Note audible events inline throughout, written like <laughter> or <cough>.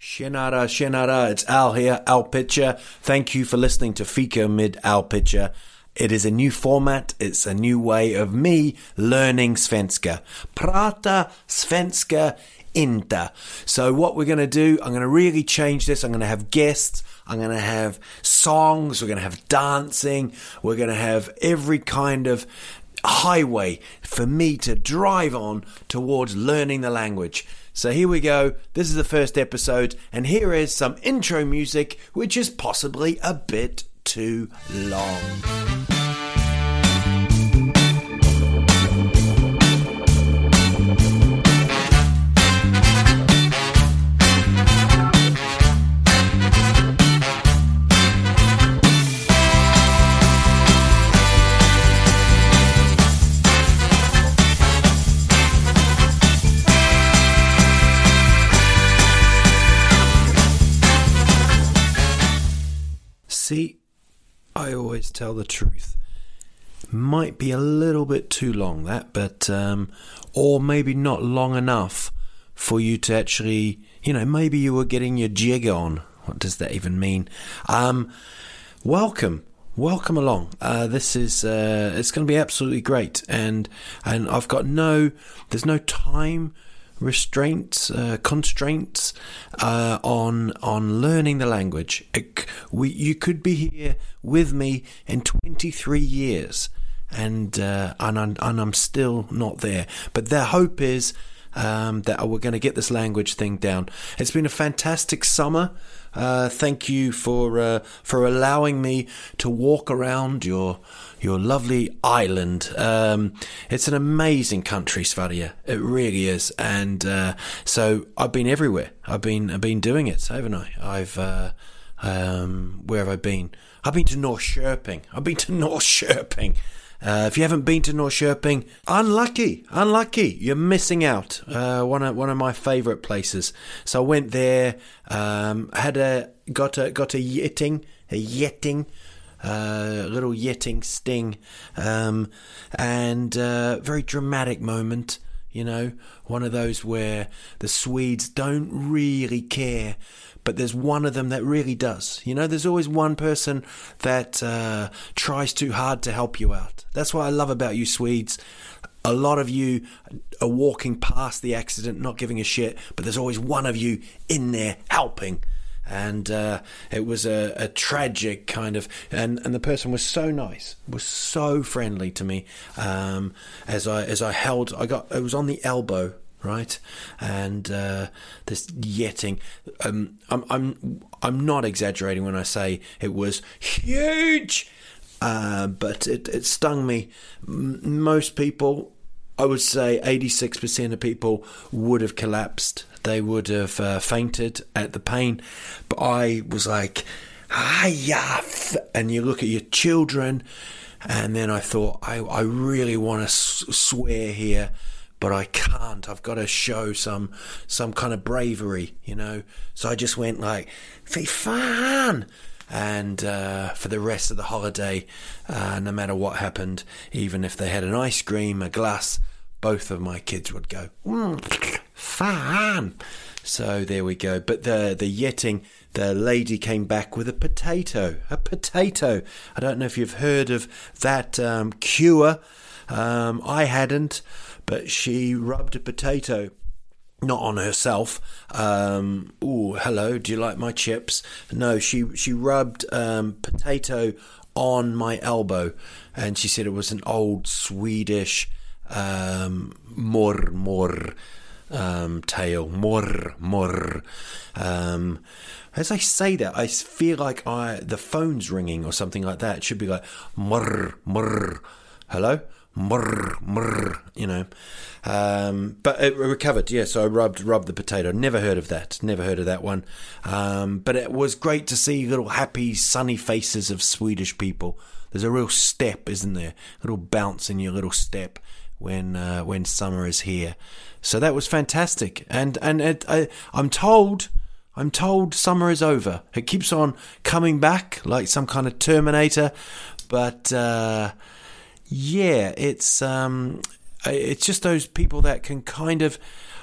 Shenara, Shenara, it's Al here, Al Pitcher. Thank you for listening to Fika med Al Pitcher. It is a new format, it's a new way of me learning Svenska. Prata Svenska inte. So, what we're going to do, I'm going to really change this. I'm going to have guests, I'm going to have songs, we're going to have dancing, we're going to have every kind of highway for me to drive on towards learning the language. So here we go. This is the first episode, and here is some intro music, which is possibly a bit too long. See, I always tell the truth. Might be a little bit too long, that, but, um, or maybe not long enough for you to actually, you know, maybe you were getting your jig on. What does that even mean? Um, welcome. Welcome along. Uh, this is uh, it's going to be absolutely great, and and I've got no there's no time restraints, uh, constraints uh, on on learning the language. It, we, you could be here with me in 23 years, and uh, and, I'm, and I'm still not there. But the hope is um, that we're going to get this language thing down. It's been a fantastic summer. Uh, thank you for uh, for allowing me to walk around your your lovely island. Um, it's an amazing country, Sverige. It really is. And uh, so I've been everywhere. I've been I've been doing it, haven't I? I've uh, um, where have I been? I've been to North Sherping. I've been to <laughs> Norrköping. Uh, if you haven't been to Norrköping, unlucky, unlucky. You're missing out. Uh, one of one of my favourite places. So I went there. Um, had a got a got a yetting, a yetting, uh, little yetting sting, um, and uh, very dramatic moment. You know, one of those where the Swedes don't really care but there's one of them that really does. You know, there's always one person that uh, tries too hard to help you out. That's what I love about you Swedes. A lot of you are walking past the accident, not giving a shit, but there's always one of you in there helping. And uh, it was a, a, tragic kind of, and, and the person was so nice, was so friendly to me. Um, as I as I held, I got it was on the elbow right? And uh, this yetting, um, I'm I'm I'm not exaggerating when I say it was huge, uh, but it it stung me. M- most people, I would say, eighty six percent of people would have collapsed. They would have uh, fainted at the pain, but I was like, hiya, and you look at your children. And then I thought, I, I really want to s- swear here but I can't. I've got to show some some kind of bravery, you know. So I just went like, "Fy fan!" And uh, for the rest of the holiday, uh, no matter what happened, even if they had an ice cream, a glass, both of my kids would go, mm, fan. So there we go. But the the yetting, the lady came back with a potato. A potato. I don't know if you've heard of that um, cure. Um, I hadn't but she rubbed a potato not on herself. Um, oh, hello, do you like my chips? No, she she rubbed um, potato on my elbow, and she said it was an old Swedish um, mor mor um, tale. Mor mor. Um, as I say that, I feel like I the phone's ringing or something like that. It should be like mor mor. Hello you know. Um, but it recovered, yeah. So I rubbed rubbed the potato. Never heard of that. Never heard of that one. Um, but it was great to see little happy, sunny faces of Swedish people. There's a real step, isn't there? A little bounce in your little step when uh, when summer is here. So that was fantastic. And and it, I, I'm told. I'm told summer is over. It keeps on coming back like some kind of Terminator, but uh, yeah, it's um, it's just those people that can kind of.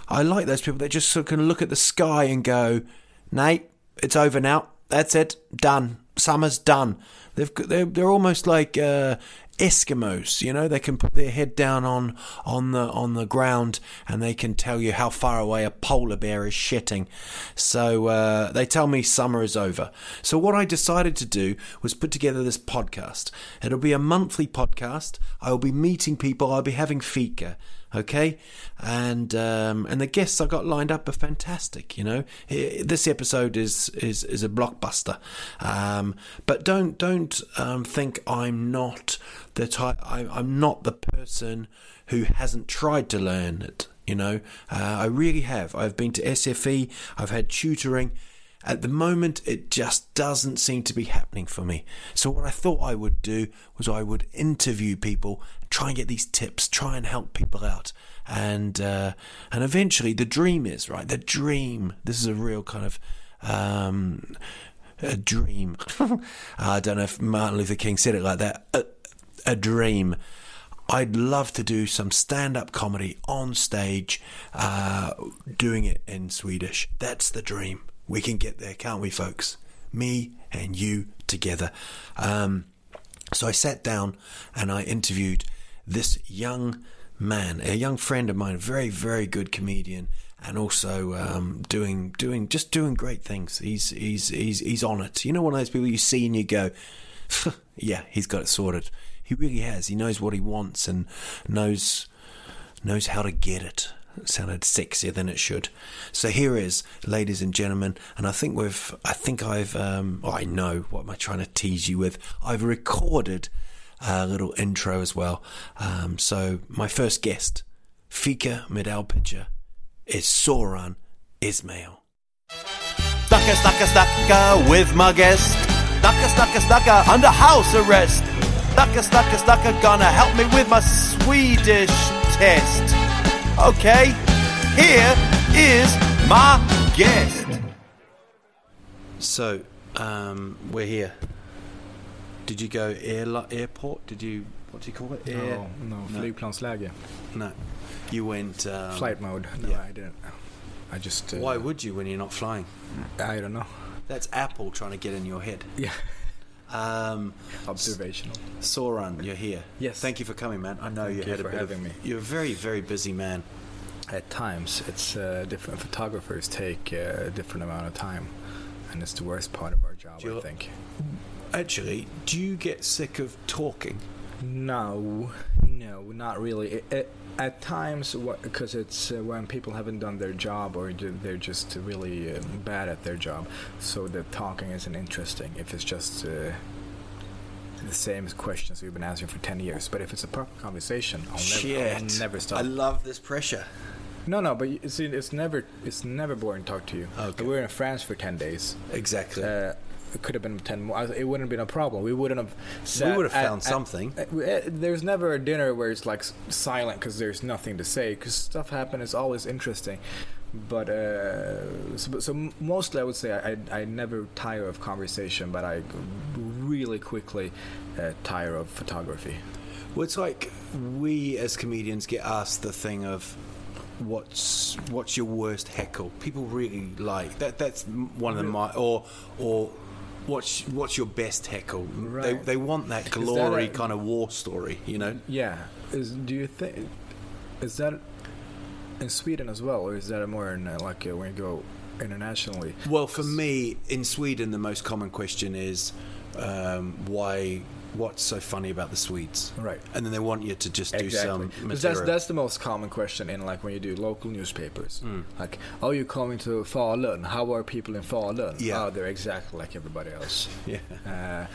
I like those people that just sort of can look at the sky and go, "Nate, it's over now. That's it, done. Summer's done." They've they're they're almost like uh, Eskimos, you know, they can put their head down on on the on the ground and they can tell you how far away a polar bear is shitting. So uh, they tell me summer is over. So what I decided to do was put together this podcast. It'll be a monthly podcast. I will be meeting people. I'll be having fika okay? And um, and the guests I got lined up are fantastic you know? This episode is is is a blockbuster. Um, but don't don't um, think I'm not the type I, I'm not the person who hasn't tried to learn it you know? Uh, I really have. I've been to SFI I've had tutoring. At the moment, it just doesn't seem to be happening for me. So, what I thought I would do was I would interview people, try and get these tips, try and help people out. And uh, and eventually, the dream is right. The dream. This is a real kind of um, a dream. <laughs> I don't know if Martin Luther King said it like that. A, a dream. I'd love to do some stand up comedy on stage, uh, doing it in Swedish. That's the dream. We can get there, can't we, folks? Me and you together. Um, so I sat down and I interviewed this young man, a young friend of mine, very, very good comedian, and also um, doing, doing, just doing great things. He's, he's, he's, he's on it. You know, one of those people you see and you go, <laughs> yeah, he's got it sorted. He really has. He knows what he wants and knows, knows how to get it. It sounded sexier than it should. So here is, ladies and gentlemen, and I think we've, I think I've, um, oh, I know what am I trying to tease you with. I've recorded a little intro as well. Um, so my first guest, Fika med Al Pitcher, is Soran Ismail. Stucka, stucka, stucka with my guest. Stucka, stucka, stucka under house arrest. Stucka, stucka, stucka gonna help me with my Swedish test. Okay, here is my guest. So, um, we're here. Did you go air, airport? Did you, what do you call it? Air? No, no, No. flygplansläge. No. You went. Um, Flight mode. No, yeah. I didn't. I just. Uh, Why would you when you're not flying? I don't know. That's Apple trying to get in your head. Yeah. Um, Observational. Soran, you're here. Yes. Thank you for coming, man. I know Thank you you had a for bit having of, me. You're a very, very busy man. At times, it's uh, different photographers take uh, a different amount of time, and it's the worst part of our job, Do you- I think. Actually, do you get sick of talking? No, no, not really. It, it, at times, because it's uh, when people haven't done their job or they're just really uh, bad at their job, so the talking isn't interesting. If it's just uh, the same questions we've been answering for ten years, but if it's a proper conversation, I'll never, I'll never stop. I love this pressure. no, no, but you see, it's never, it's never boring to talk to you. Okay. We were in France for ten days. Exactly. Uh, it could have been 10 more. It wouldn't have been a problem. We wouldn't have sat would have found at- something. at- we- uh, there's never a dinner where it's like silent because there's nothing to say because stuff happens. It's always interesting. But uh, so, so mostly I would say I, I, I never tire of conversation, but I really quickly uh, tire of photography. Well, it's like we as comedians get asked the thing of what's what's your worst heckle. People really like that. That's one of the my or or what's what's your best heckle. They Right. they want that that glory a- kind of war story. You know. Yeah. Is do you think is that in Sweden as well, or is that more in uh, like uh, when you go internationally? Well, for me in Sweden, the most common question is um, why what's so funny about the Swedes, Right. And then they want you to just do Exactly. some material. that's that's the most common question in like when you do local newspapers. Mm. Like, oh, you're coming to Falun. How are people in Falun? Yeah. Oh, they're exactly like everybody else. <laughs> yeah. Uh,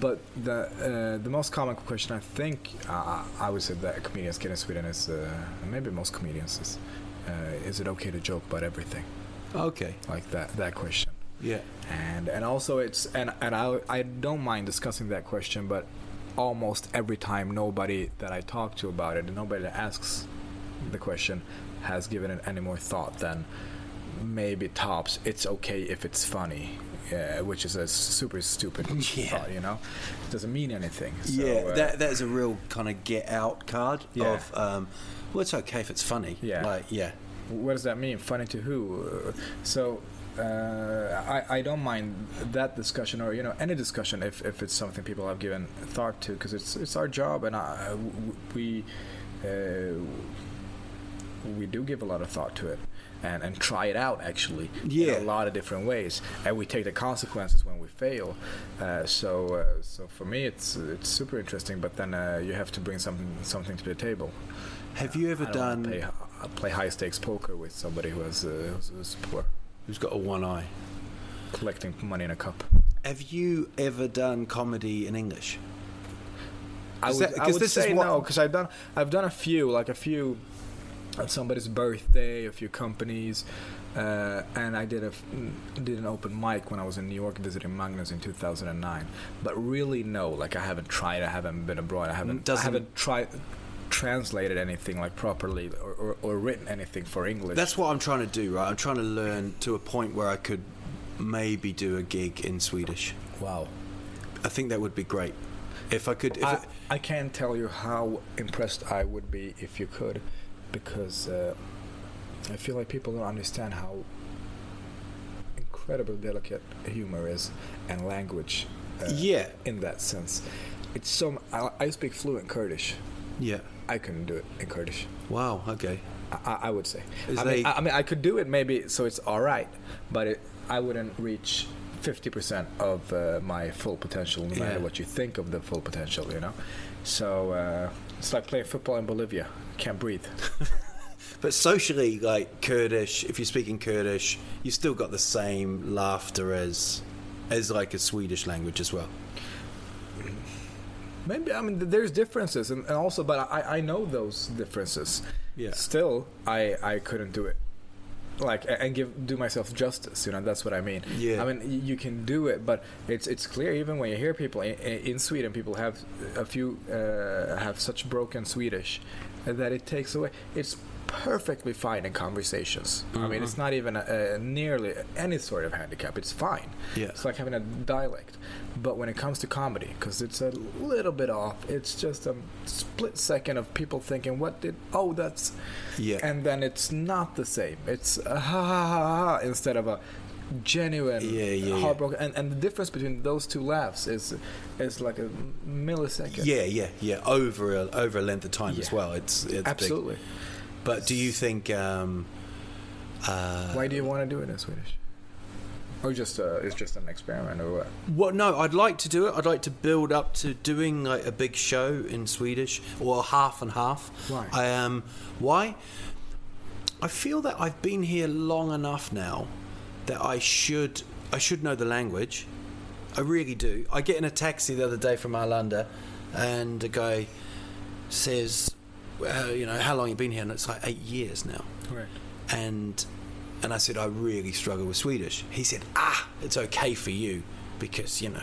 but the uh, the most common question I think uh, I would say that comedians get in Sweden is uh, maybe most comedians is uh, is it okay to joke about everything Okay. like that that question Yeah. and and also it's and and I I don't mind discussing that question but almost every time nobody that I talk to about it and nobody that asks the question has given it any more thought than maybe tops it's okay if it's funny uh, which is a super stupid <laughs> Yeah. thought you know it doesn't mean anything so, yeah, uh, that that is a real kind of get out card Yeah. of um, well, it's okay if it's funny. Yeah. Like, yeah. what does that mean funny to who Uh, so uh, I, I don't mind that discussion or you know any discussion if, if it's something people have given thought to because it's it's our job and I, w- we uh, we do give a lot of thought to it and, and try it out actually Yeah. in a lot of different ways and we take the consequences when we fail uh, so uh, so for me it's it's super interesting but then uh, you have to bring something something to the table Have you ever I don't done? play, uh, play high stakes poker with somebody who has uh, who's, who's poor, Who's got a one eye? collecting money in a cup. Have you ever done comedy in English? I Is would, that- I 'cause would this is say what- no because I've done I've done a few like a few on somebody's birthday, a few companies, uh, and I did a did an open mic when I was in New York visiting Magnus in 2009. But really, no, like I haven't tried. I haven't been abroad. I haven't. Doesn't- I haven't tried translated anything like properly or, or, or written anything for English. That's what I'm trying to do, right? I'm trying to learn to a point where I could maybe do a gig in Swedish. wow. I think that would be great. If I could, if I, I can't tell you how impressed I would be if you could, because uh, I feel like people don't understand how incredibly delicate humor is and language. Uh, yeah, In that sense, it's so. I, I speak fluent Kurdish. yeah. I couldn't do it in Kurdish. Wow. Okay. I, I- would say. Is I, they- mean, I, I mean, I could do it maybe, so it's all right, but it, I wouldn't reach fifty percent of uh, my full potential, no matter what you think of the full potential. You know, so uh, it's like playing football in Bolivia. Can't breathe. <laughs> But socially, like Kurdish, if you're speaking Kurdish, you've still got the same laughter as as like a Swedish language as well. Maybe I mean there's differences, and, and also, but I, I know those differences. Yeah. Still, I I couldn't do it. Like and give do myself justice, you know. That's what I mean. Yeah. I mean, you can do it, but it's it's clear even when you hear people in, in Sweden, people have a few uh, have such broken Swedish that it takes away. It's perfectly fine in conversations. I mean, it's mm-hmm. not even a, a nearly any sort of handicap. It's fine. Yeah. It's like having a dialect. But when it comes to comedy, because it's a little bit off, it's just a split second of people thinking, "What did? Oh, that's." Yeah. And then it's not the same. It's a ha ha ha ha instead of a genuine Yeah, yeah, yeah. heartbroken. And and the difference between those two laughs is is like a millisecond. Yeah, yeah, yeah. Over a, over a length of time as well. It's, it's big. But do you think? Um, uh, Why do you want to do it in Swedish? Or just uh, it's just an experiment, or what? Well, no, I'd like to do it. I'd like to build up to doing like a big show in Swedish or half and half. Why? I um, why? I feel that I've been here long enough now that I should I should know the language. I really do. I get in a taxi the other day from Arlanda, and a guy says, well, "You know, how long you've been here?" And it's like eight years now Right. and and I said I really struggle with Swedish. He said, "Ah, it's okay for you because you know,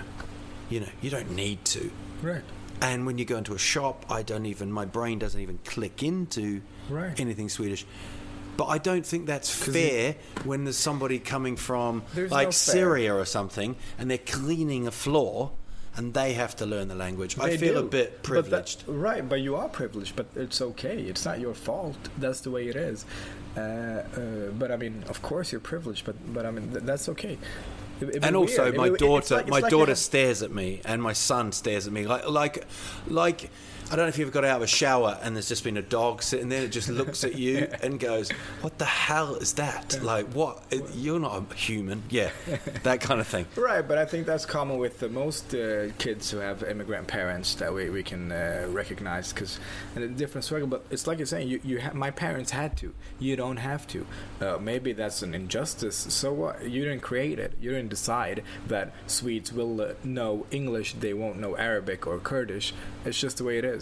you know, you don't need to." Right. And when you go into a shop, I don't even my brain doesn't even click into Right. anything Swedish. But I don't think that's fair when there's somebody coming from like no. Syria or something and they're cleaning a floor and they have to learn the language. I They feel a do. bit But that- privileged. right, but you are privileged, but it's okay. It's not your fault. That's the way it is. Uh, uh, but I mean, of course you're privileged, but but I mean th- that's okay. It- and also weird. my It- it- it's daughter like- it's my like daughter a- stares at me and my son stares at me like like like I don't know if you ever got out of a shower and there's just been a dog sitting there. It just looks at you <laughs> and goes, "What the hell is that? Like, what? You're not a human." Yeah, <laughs> that kind of thing. Right, but I think that's common with the most uh, kids who have immigrant parents that we, we can uh, recognize because in a different struggle. But it's like you're saying, you, you ha- my parents had to. You don't have to. Uh, maybe that's an injustice. So what? You didn't create it. You didn't decide that Swedes will uh, know English, they won't know Arabic or Kurdish. It's just the way it is.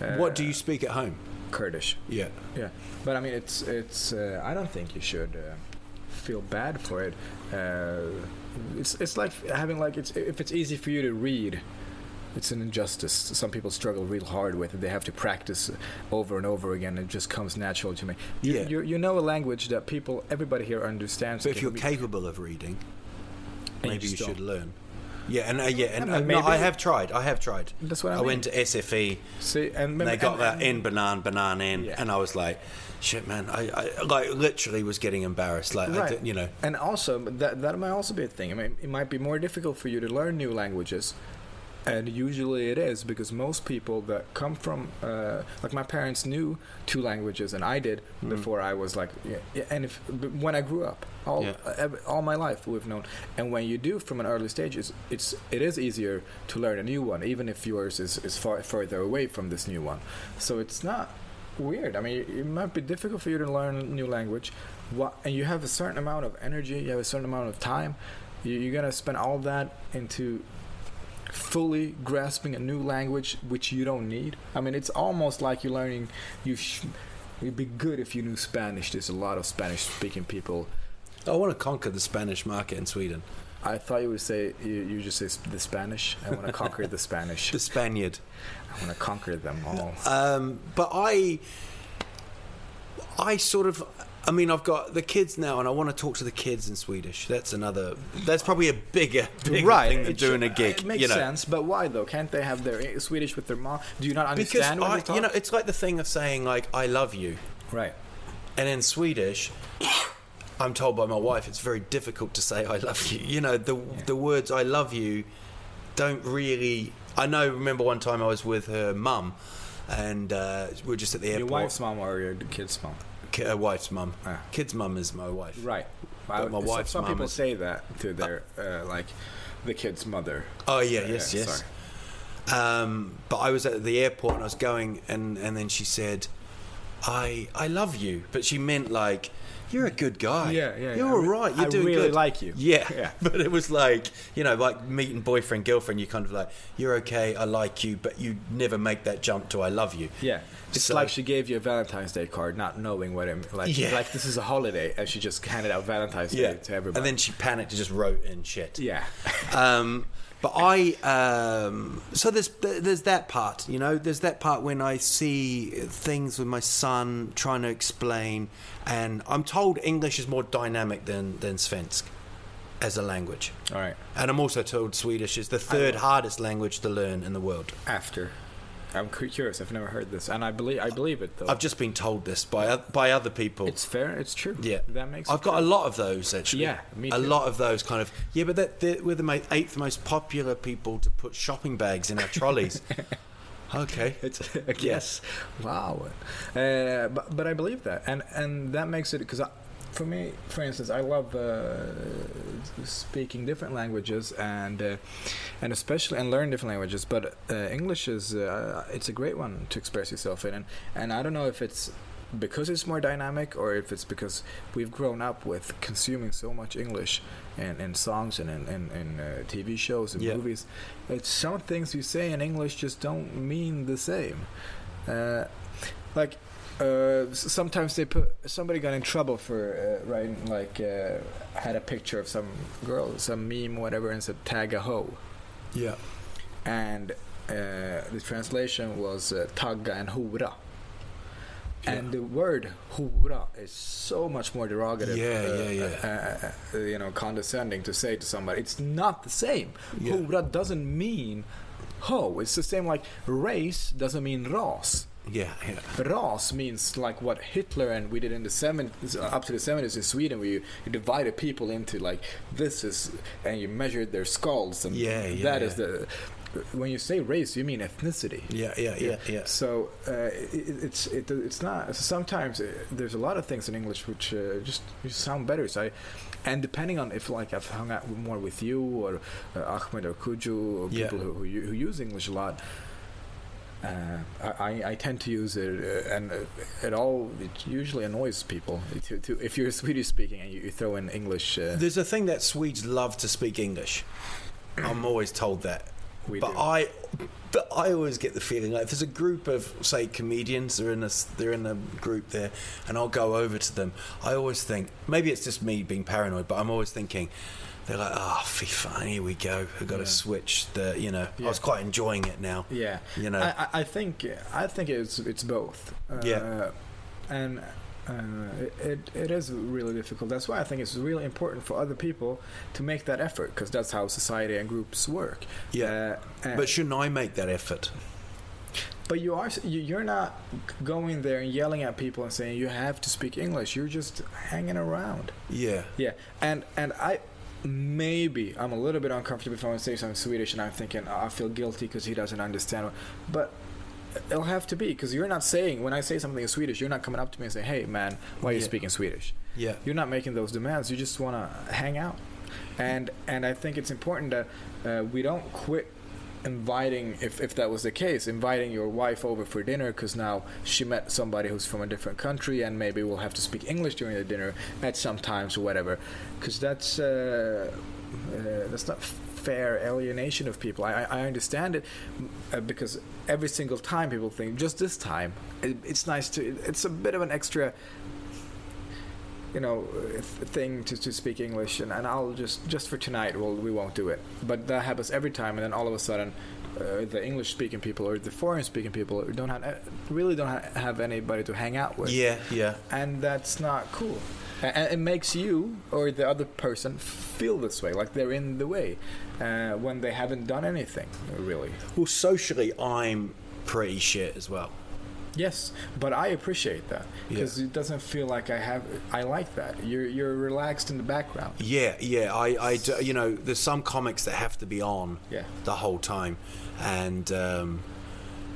Uh, What do you speak at home? Kurdish. Yeah. Yeah, but I mean, it's it's. Uh, I don't think you should uh, feel bad for it. Uh, it's it's like having like it's if it's easy for you to read. It's an injustice. Some people struggle real hard with it. They have to practice over and over again. It just comes natural to me. You, Yeah. you, you know a language that people, everybody here understands. So if you're capable of reading, maybe you just should learn. Yeah, and uh, yeah, and Yeah, uh, no. I have tried. I have tried. That's what I I mean. went to SFI. See, and, And they got and- that in banan, banan in, Yeah. and I was like, "Shit, man!" I, I like literally was getting embarrassed. Like, I right. you know, And also, that that might also be a thing. I mean, it might be more difficult for you to learn new languages, and usually it is because most people that come from, uh, like my parents knew two languages, and I did Mm. before I was like, yeah, and if when I grew up, all Yeah. ev- all my life we've known, and when you do from an early stage, it's, it's it is easier to learn a new one, even if yours is is far further away from this new one. So it's not weird. I mean, it might be difficult for you to learn a new language, what, and you have a certain amount of energy, you have a certain amount of time. You, you're gonna spend all that into fully grasping a new language which you don't need. I mean, it's almost like you're learning. You sh- it'd be good if you knew Spanish. There's a lot of Spanish-speaking people. I want to conquer the Spanish market in Sweden. I thought you would say you, you just say the Spanish. I want to conquer the Spanish. <laughs> The Spaniard. I want to conquer them all. Um, but I, I sort of, I mean, I've got the kids now, and I want to talk to the kids in Swedish. That's another. That's probably a bigger, bigger thing than it doing a gig. It makes you know. sense, but why though? Can't they have their Swedish with their mom? Do you not Because understand what I, talk? you know, it's like the thing of saying like "I love you," right. and in Swedish. I'm told by my wife it's very difficult to say I love you. You know, the the words I love you don't really I know remember one time I was with her mum and uh, we are just at the airport. Your wife's mom or your kid's mom? Ki- her wife's mum. Ah. Kid's mum is my wife. Right. But my some- wife's Some mom people say that to their uh, like the kid's mother. Oh yeah, Uh, yes, yeah, yes. sorry. Um, but I was at the airport and I was going, and and then she said, "I I love you," but she meant like. You're a good guy. Yeah, yeah, You're yeah. all right. You're I doing really good. like you. Yeah, Yeah. <laughs> But it was like you know, like meeting boyfriend girlfriend. You kind of like, you're okay. I like you, but you never make that jump to I love you. Yeah. It's So- like she gave you a Valentine's Day card, not knowing what it like. Yeah. Like this is a holiday, and she just handed out Valentine's Yeah. Day to everybody. And then she panicked and just wrote in shit. yeah. <laughs> um, but I um, so there's there's that part, you know. There's that part when I see things with my son trying to explain, and I'm told English is more dynamic than than Svensk as a language, All right. and I'm also told Swedish is the third hardest language to learn in the world. After. I'm curious. I've never heard this, and I believe I believe it though. I've just been told this by by other people. it's fair. It's true. Yeah, That makes. I've got a lot of those actually. Yeah, me A lot of those kind of yeah, but they're, we're the eighth most popular people to put shopping bags in our trolleys. <laughs> okay, <laughs> It's a guess. Wow. Uh, but but I believe that, and and that makes it because for me, for instance, I love uh, speaking different languages and uh, and especially and learn different languages. But uh, English is uh, it's a great one to express yourself in, and and I don't know if it's because it's more dynamic or if it's because we've grown up with consuming so much English in, in songs and in uh, TV shows and Yeah. movies. It's some things you say in English just don't mean the same. Uh, like uh, sometimes they put somebody got in trouble for uh, writing like uh, had a picture of some girl, some meme, whatever, and said tag a hoe, yeah, and uh, the translation was uh, tagga and hora. And the word hora is so much more derogative. Yeah, uh, yeah, yeah. Uh, uh, you know, condescending to say to somebody. It's not the same. Yeah. Hora doesn't mean hoe. It's the same like race doesn't mean ras. yeah, yeah. Ras means like what Hitler and we did in the 70s, up to the 70s in Sweden, where you, you divided people into like this is, and you measured their skulls, and Yeah, yeah, that is yeah. the. When you say race, you mean ethnicity. Yeah, yeah, yeah, yeah. So uh, it, it's it, it's not. Sometimes uh, there's a lot of things in English which uh, just, just sound better. So I, and depending on if like I've hung out more with you or uh, Ahmed or Kuju or Yeah. people who, who who use English a lot. Uh, I, I tend to use it, uh, and uh, it all it usually annoys people. To, to, if you're <laughs> Swedish speaking and you, you throw in English, uh, There's a thing that Swedes love to speak English. I'm always told that. We but do. I, but I always get the feeling like if there's a group of say comedians, they're in a they're in a group there, and I'll go over to them. I always think maybe it's just me being paranoid, but I'm always thinking. They're like, oh, FIFA, here we go. I've got to switch the, you know. I was quite enjoying it now. Yeah, You know. I, I- I think I think it's it's both. Uh, Yeah. and uh, it it is really difficult. That's why I think it's really important for other people to make that effort because that's how society and groups work. Yeah. Uh, and- But shouldn't I make that effort? but you are you- you're not going there and yelling at people and saying you have to speak English. You're just hanging around. Yeah. Yeah, and and I maybe I'm a little bit uncomfortable if I want to say something Swedish and I'm thinking oh, I feel guilty because he doesn't understand. But it'll have to be because you're not saying when I say something in Swedish, you're not coming up to me and saying, "Hey, man, why are you Yeah. speaking Swedish?" Yeah. You're not making those demands. You just want to hang out, and and I think it's important that uh, we don't quit inviting if, if that was the case inviting your wife over for dinner because now she met somebody who's from a different country and maybe we'll have to speak english during the dinner at some times or whatever because that's uh, uh, that's not fair alienation of people. I, I understand it uh, because every single time people think just this time it, it's nice to it's a bit of an extra you know thing to, to speak English and, and I'll just just for tonight well we won't do it. But that happens every time and then all of a sudden uh, the English speaking people or the foreign speaking people don't have uh, really don't have anybody to hang out with. Yeah, yeah. and that's not cool and it makes you or the other person feel this way like they're in the way uh, when they haven't done anything really Well, socially, I'm pretty shit as well. Yes, but I appreciate that because Yeah. it doesn't feel like I have. I like that. You're you're relaxed in the background. Yeah, yeah. I, I do- you know, there's some comics that have to be on Yeah. the whole time, and um,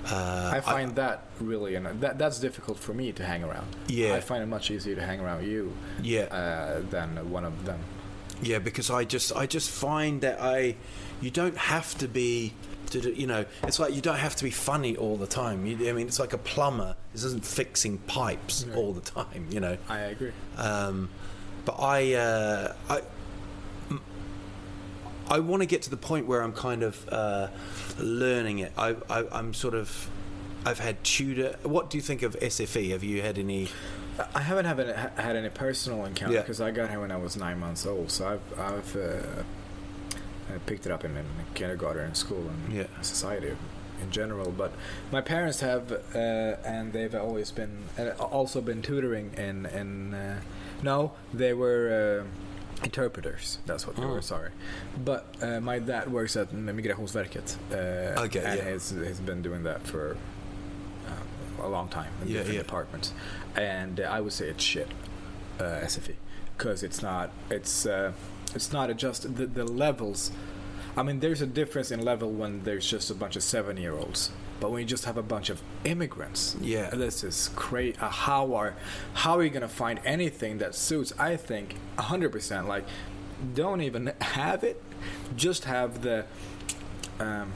uh, I find that really, and that that's difficult for me to hang around. Yeah. I find it much easier to hang around you, Yeah. uh, than one of them. yeah, because I just, I just find that I, you don't have to be, to do, you know, it's like you don't have to be funny all the time. You, I mean, it's like a plumber. This isn't fixing pipes Right. all the time. You know. I agree. Um, but I, uh, I, I want to get to the point where I'm kind of uh, learning it. I, I, I'm sort of, I've had tutor. What do you think of SFI? Have you had any? I haven't have any, had any personal encounter Yeah. because I got here when I was nine months old. So I've I've uh, I picked it up in, in kindergarten and school and Yeah. society in general. But my parents have, uh, and they've always been uh, also been tutoring in in. Uh, no, they were. Interpreters, that's what they Oh. were. Sorry, but uh, my dad works at Migrationsverket, uh, Okay, and yeah. he's, he's been doing that for uh, a long time in Yeah, different yeah. departments, and uh, I would say it's shit, uh, SFI, because it's not it's uh, it's not adjusted the, the levels. I mean, there's a difference in level when there's just a bunch of seven-year-olds, but when you just have a bunch of immigrants, Yeah. this is crazy. Uh, how are how are you gonna find anything that suits? I think hundred percent. Like, don't even have it. Just have the. Um,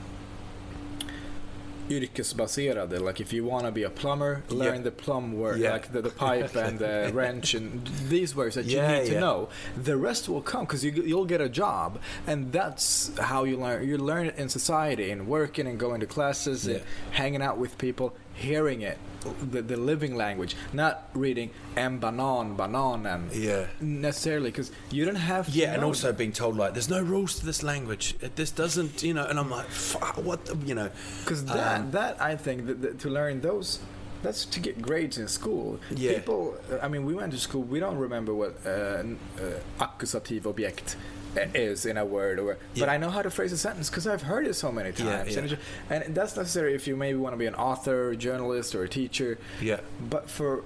yrkesbaserade. Like if you want to be a plumber, learn Yeah. the plum work, Yeah. like the, the pipe <laughs> and the wrench and these words that Yeah, you need to know. The rest will come because you, you'll get a job, and that's how you learn. You learn it in society, in working and going to classes, and hanging out with people, hearing it, the, the living language, not reading "en banan, bananen." Yeah. necessarily because you don't have. To Yeah, and also that. being told like, there's no rules to this language. It- This doesn't, you know. And I'm like, fuck, what, the, you know? Because that, Um, that I think that, that to learn those, that's to get grades in school. Yeah. People, I mean, we went to school. We don't remember what uh, uh, accusative object <laughs> is in a word, or but I know how to phrase a sentence because I've heard it so many times. Yeah, And, yeah. it- and that's necessary if you maybe want to be an author, a journalist, or a teacher. Yeah. But for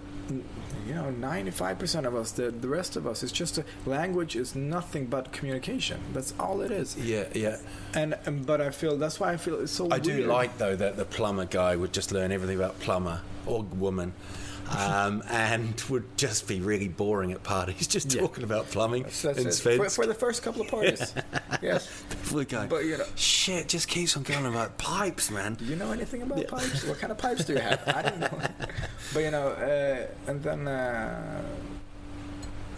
you know, 95% of us, the, the rest of us, it's just a language is nothing but communication. That's all it is. Yeah, yeah. And, and but I feel that's why I feel it's so. I do like though that the plumber guy would just learn everything about plumber or woman, um, and would just be really boring at parties, <laughs> just Yeah. talking about plumbing That's- that's and for, for the first couple of parties. <laughs> yes. People would go, But, you know- shit, just keeps on going about pipes, man. Do you know anything about pipes? What kind of pipes do you have? I don't know. <laughs> but you know, uh, and then uh,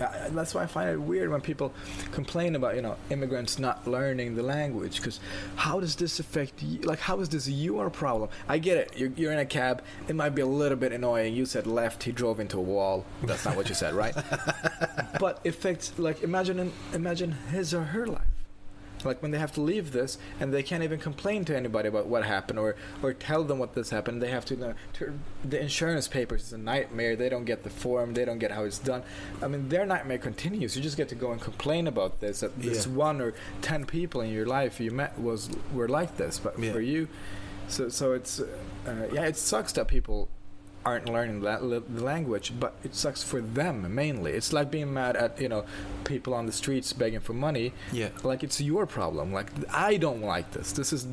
that's why I find it weird when people complain about you know immigrants not learning the language. Because how does this affect you? Like, how is this your problem? I get it. You're, you're in a cab. It might be a little bit annoying. You said left. He drove into a wall. That's not what you said, right? <laughs> but it affects. Like, imagine imagine his or her life like when they have to leave this and they can't even complain to anybody about what happened or or tell them what this happened they have to, uh, to the insurance papers is a nightmare they don't get the form they don't get how it's done i mean their nightmare continues you just get to go and complain about this that this Yeah. one or ten people in your life you met was were like this but Yeah. for you so so it's uh, yeah it sucks that people aren't learning that the language but it sucks for them mainly it's like being mad at you know people on the streets begging for money Yeah. like it's your problem like i don't like this this is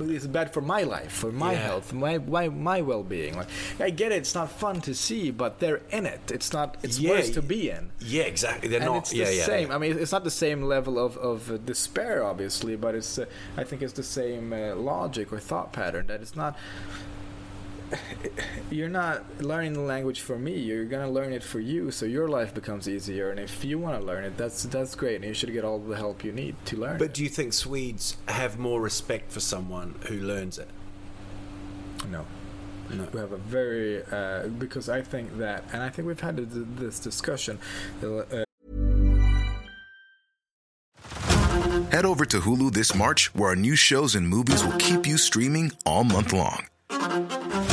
it's bad for my life for my Yeah. health my, my my well-being like i get it it's not fun to see but they're in it it's not it's Yeah, worse to be in Yeah, exactly. They're and not. it's yeah, the yeah. same. I mean, it's not the same level of, of despair, obviously, but it's. Uh, I think it's the same uh, logic or thought pattern that it's not. <sighs> You're not learning the language for me. You're gonna learn it for you, so your life becomes easier. And if you want to learn it, that's that's great, and you should get all the help you need to learn. But it. do you think Swedes have more respect for someone who learns it? no. No. We have a very uh, because I think that, and I think we've had th- this discussion. Uh, Head over to Hulu this March, where our new shows and movies will keep you streaming all month long.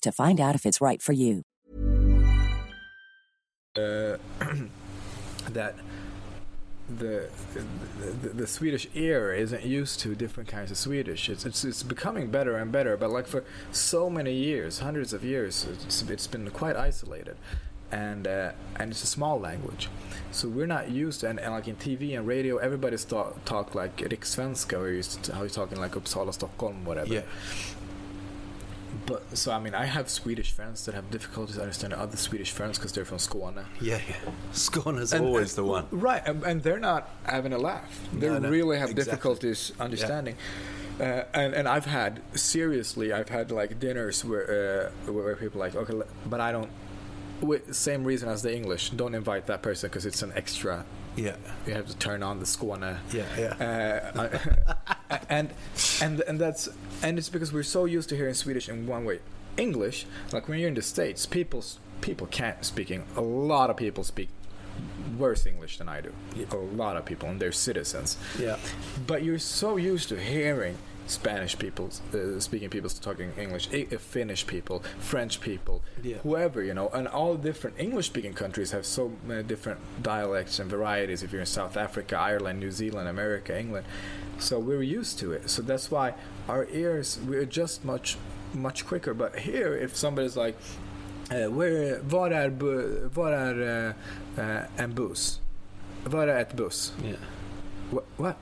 to find out if it's right for you. uh, <clears throat> that the, the the Swedish ear isn't used to different kinds of Swedish. It's it's it's becoming better and better, but like for so many years, hundreds of years, it's it's been quite isolated, and uh, and it's a small language, so we're not used to. And, and like in TV and radio, everybody's talk, talk like Rikssvenska, or used to, how he's talking like Uppsala, Stockholm, whatever. Yeah. But so I mean, I have Swedish friends that have difficulties understanding other Swedish friends because they're from Skåne. Yeah, yeah. Skåne's And- always and- the one. Right, and, and they're not having a laugh. They No, no, really have exactly. difficulties understanding. Uh, and and I've had seriously, I've had like dinners where uh, where people are like, okay, but I don't. With same reason as the English, don't invite that person because it's an extra. Yeah. You have to turn on the Skåne. Yeah, yeah. Uh, <laughs> and and and that's and it's because we're so used to hearing Swedish in one way. English, like when you're in the states, people people can't speak. Eng- A lot of people speak worse English than I do. A lot of people, and they're citizens. Yeah. But you're so used to hearing Spanish people uh, speaking people talking English, uh, Finnish people, French people, Yeah. whoever you know, and all different English-speaking countries have so many different dialects and varieties. If you're in South Africa, Ireland, New Zealand, America, England, so we're used to it. So that's why our ears we adjust much much quicker. But here, if somebody's like, uh, where, var är, bu, var är uh, uh, en buss? Var är ett buss? Yeah. What? what?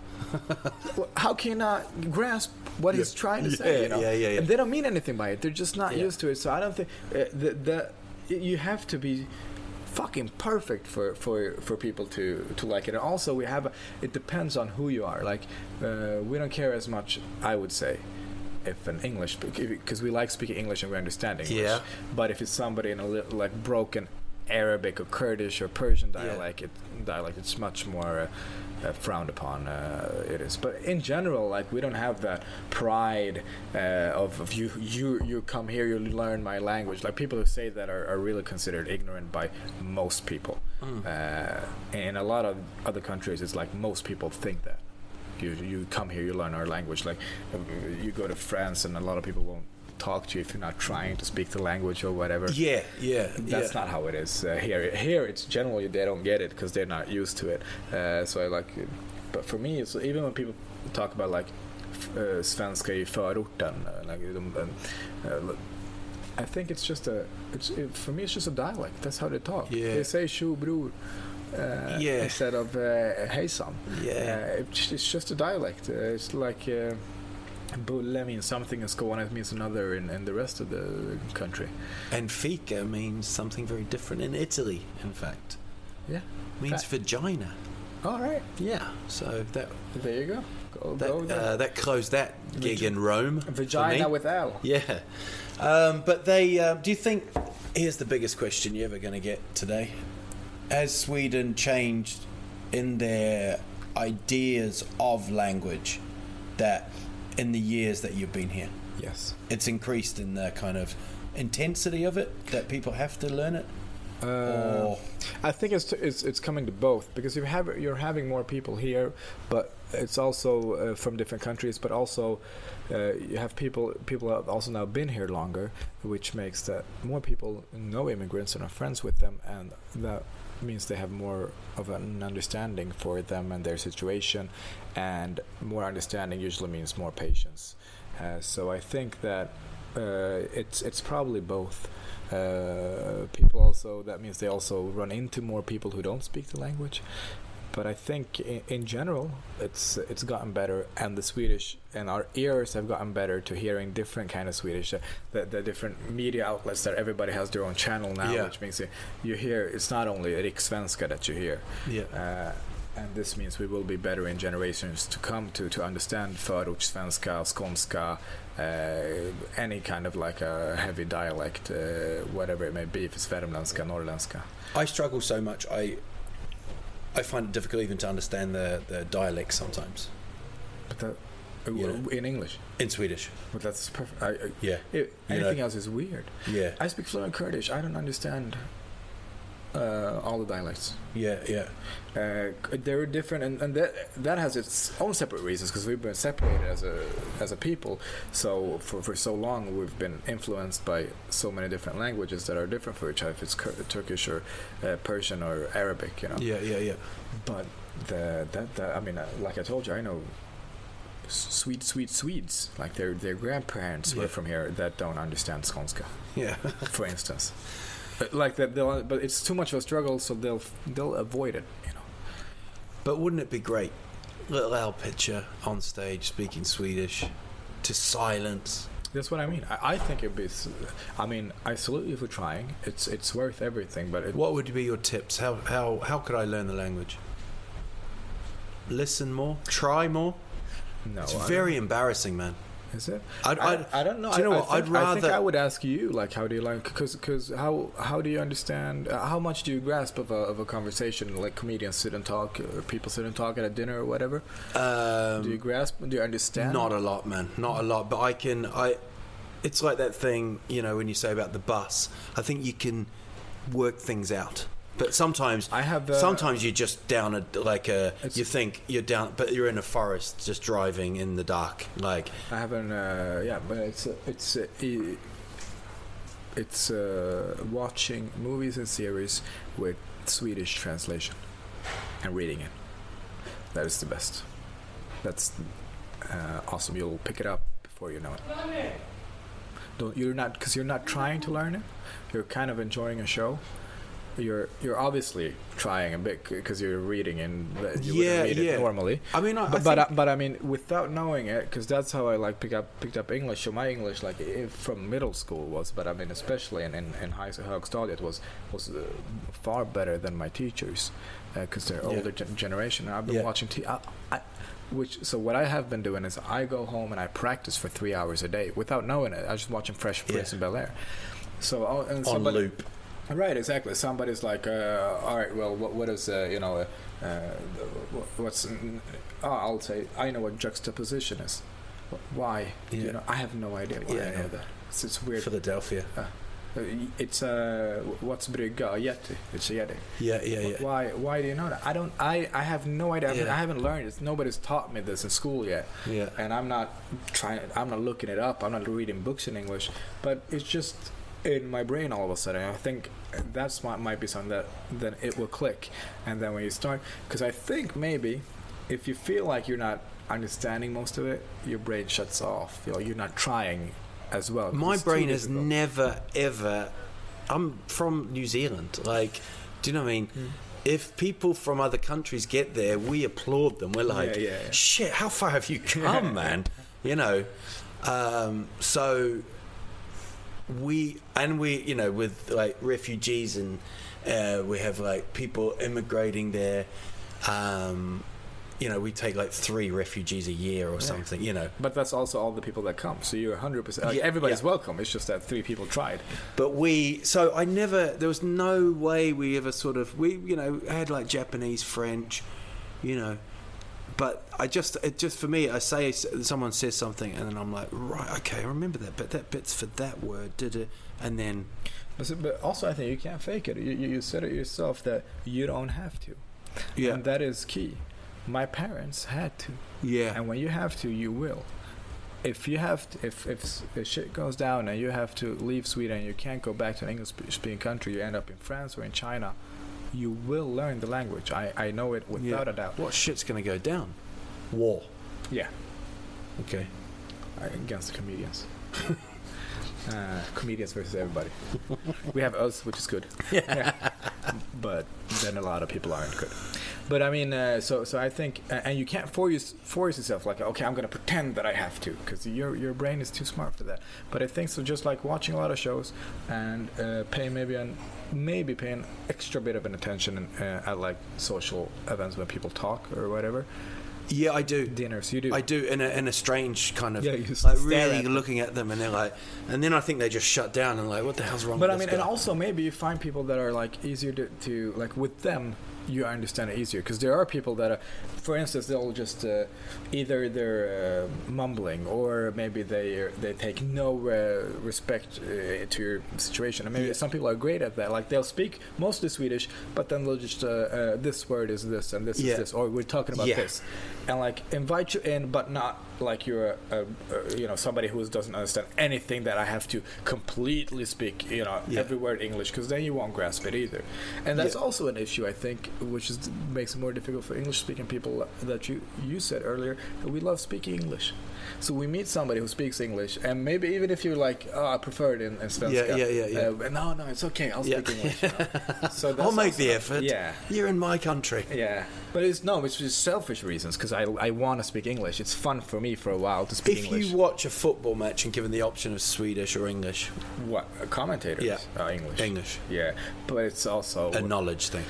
<laughs> How can you not grasp what he's trying to say? Yeah, You know? yeah, yeah, yeah. And they don't mean anything by it. They're just not Yeah. used to it. So I don't think uh, the, the you have to be fucking perfect for, for, for people to, to like it. And also, we have it depends on who you are. Like uh, we don't care as much. I would say. If an English, because we like speaking English and we understand English. Yeah. But if it's somebody in a li- like broken Arabic or Kurdish or Persian Yeah. dialect, it, dialect, it's much more uh, uh, frowned upon. Uh, it is, but in general, like we don't have that pride uh, of, of you, you, you come here, you learn my language. Like people who say that are, are really considered ignorant by most people. Uh, in a lot of other countries, it's like most people think that. You, you come here, you learn our language. Like you go to France, and a lot of people won't talk to you if you're not trying to speak the language or whatever. Yeah, yeah. That's yeah. not how it is uh, here. Here, it's generally they don't get it because they're not used to it. Uh, so I like, but for me, it's even when people talk about like uh, svenska i förorten, uh, like, de, uh, uh, I think it's just a. It's it, for me, it's just a dialect. That's how they talk. Yeah. They say "tjo bror" uh, Yeah. instead of uh, "hejsan." Yeah. Uh, it's, it's just a dialect. Uh, it's like. Bulle means something in Skåne, it means another in, in the rest of the country. And fika means something very different in Italy, in fact. Yeah. means vagina. All right. Yeah. So that There you go. Go, that go there. uh, that closed that gig in Rome. Vagina with L. Yeah. Um, but they, uh, do you think, here's the biggest question you're ever going to get today. Has Sweden changed in their ideas of language that in the years that you've been here? Yes. It's increased in the kind of intensity of it that people have to learn it? Uh, or, I think it's, it's it's coming to both because you have you're having more people here, but it's also uh, from different countries. But also, uh, you have people people have also now been here longer, which makes that more people know immigrants and are friends with them, and that means they have more of an understanding for them and their situation, and more understanding usually means more patience. Uh, so I think that uh, it's it's probably both. Uh, people also that means they also run into more people who don't speak the language. But I think in, in general it's it's gotten better, and the Swedish and our ears have gotten better to hearing different kind of Swedish. Uh, the, the different media outlets that everybody has their own channel now, Yeah. which means you, you hear it's not only Riksvenska that you hear. Yeah. Uh, and this means we will be better in generations to come to to understand förortssvenska, skånska, uh, any kind of like a heavy dialect, uh, whatever it may be, if it's värmländska, norrländska. I struggle so much. I I find it difficult even to understand the, the dialect sometimes But that, uh, Yeah. in English. in Swedish. But that's perfect. I, I, Yeah. it- You anything know. else is weird. Yeah. I speak fluent Kurdish. I don't understand uh, all the dialects. Yeah, yeah. Uh, they're different, and, and that that has its own separate reasons because we've been separated as a as a people. So for, for so long, we've been influenced by so many different languages that are different for each other. If it's Kur- Turkish or uh, Persian or Arabic, you know. Yeah, yeah, yeah. But the that, that I mean, uh, like I told you, I know sweet, sweet Swedes, like their their grandparents were from here that don't understand skånska, Yeah. for instance. <laughs> Like that, they'll, but it's too much of a struggle, so they'll they'll avoid it, you know. But wouldn't it be great? Little Al Pitcher on stage speaking Swedish to silence. That's what I mean. I, I think it'd be. I mean, I salute you for trying. It's it's worth everything, but it, What would be your tips? How how how could I learn the language? Listen more, try more. no, It's I very embarrassing, man. Is it? I'd- I, I'd- I don't know. do you know I, what? I think, I'd I think I would ask you, like, how do you like? Because because how how do you understand? Uh, how much do you grasp of a of a conversation? Like comedians sit and talk, or people sit and talk at a dinner or whatever. Um, do you grasp? Do you understand? Not a lot, man. Not a lot. But I can. I. It's like that thing, you know, when you say about the bus. I think you can work things out. But sometimes I have, uh, sometimes you're just down a like a. You think you're down, but you're in a forest, just driving in the dark. Like I haven't. Uh, yeah, but it's uh, it's uh, it's uh, watching movies and series with Swedish translation and reading it. That is the best. That's uh, awesome. You'll pick it up before you know it. Don't you're not because you're not trying to learn it. You're kind of enjoying a show. You're you're obviously trying a bit because you're reading and you Yeah, wouldn't read yeah. it normally. I mean, I, But I but, I, but I mean, without knowing it, because that's how I like pick up picked up English. So my English, like from middle school, was, but I mean, especially in in, in high högstadiet, was was uh, far better than my teachers, because they're Yeah. older gen- generation. And I've been Yeah. watching t- I, I, which so what I have been doing is I go home and I practice for three hours a day without knowing it. I just watching Fresh Prince Yeah. in Bel Air. So I'll, and on somebody- loop. Right, exactly. Somebody's like, uh, all right, well, what, what is, uh, you know, uh, uh, what's, oh, I'll say, I know what juxtaposition is. Why? Yeah. You know, I have no idea why Yeah, I know yeah. that. It's, it's weird. Philadelphia. Uh, it's, uh, what's brygga? A yeti. It's a yeti. Yeah, yeah, yeah. Why? Why do you know that? I don't. I, I have no idea. I haven't- I haven't learned it. Nobody's taught me this in school yet. Yeah. And I'm not trying. I'm not looking it up. I'm not reading books in English. But it's just in my brain all of a sudden. I think that's what might be something that then it will click. And then when you start, because I think maybe if you feel like you're not understanding most of it, your brain shuts off. You know, you're not trying as well. My brain has never ever. I'm from New Zealand. Like, do you know what I mean? Hmm. If people from other countries get there, we applaud them. We're like, yeah, yeah. shit, how far have you <laughs> come, man? You know. Um, so we and we, you know, with like refugees and uh, we have like people immigrating there. Um, you know, we take like three refugees a year or something. You know, But that's also all the people that come. So you're 100%. Like, Yeah, everybody's yeah. welcome. It's just that three people tried. But we, so I never, there was no way we ever sort of, we, you know, had like Japanese, French, you know, but I just, it just for me, I say someone says something and then I'm like, right, okay, I remember that, but that bit's for that word, did it? And then, But, also, I think you can't fake it. You, you, said it yourself that you don't have to. yeah, And that is key. My parents had to. yeah, And when you have to, you will. If you have, to, if, if if shit goes down and you have to leave Sweden and you can't go back to an English-speaking country, you end up in France or in China, you will learn the language. I, I know it without yeah. a doubt. What shit's to go down? War. Yeah, Okay. Against the comedians. <laughs> uh, comedians versus everybody. <laughs> we have us, which is good. Yeah. <laughs> but then a lot of people aren't good. But I mean, uh, so so I think, uh, and you can't force force yourself like, okay, I'm gonna pretend that I have to, because your your brain is too smart for that. But I think so, just like watching a lot of shows and uh, paying maybe an maybe pay an extra bit of an attention uh, at like social events when people talk or whatever. Yeah, I do. Dinners, you do. I do in a in a strange kind of Yeah, you like really at looking at them and they're like, and then I think they just shut down and like, what the hell's wrong? But I mean, this and also maybe you find people that are like easier to, to like with them. You understand it easier because there are people that, are, for instance, they'll just uh, either they're uh, mumbling or maybe they they take no uh, respect uh, to your situation. And maybe some people are great at that. Like they'll speak mostly Swedish, but then they'll just uh, uh, this word is this and this Yeah. is this, or we're talking about Yeah. this, and like invite you in, but not like you're a, a, you know somebody who doesn't understand anything that I have to completely speak you know Yeah. every word English because then you won't grasp it either, and that's Yeah. also an issue I think, which is makes it more difficult for English speaking people that you you said earlier that we love speaking English. So we meet somebody who speaks English, and maybe even if you're like, "Oh, I prefer it in, in Svenska," Yeah, yeah, yeah, yeah. Uh, no, no, it's okay. I'll speak Yeah. English. know. <laughs> So I'll make the effort. Yeah, You're in my country. yeah, but it's no, it's just selfish reasons because I I want to speak English. It's fun for me for a while to speak If English. If you watch a football match and given the option of Swedish or English, what commentators? Yeah. uh, English. English, Yeah, but it's also a knowledge thing.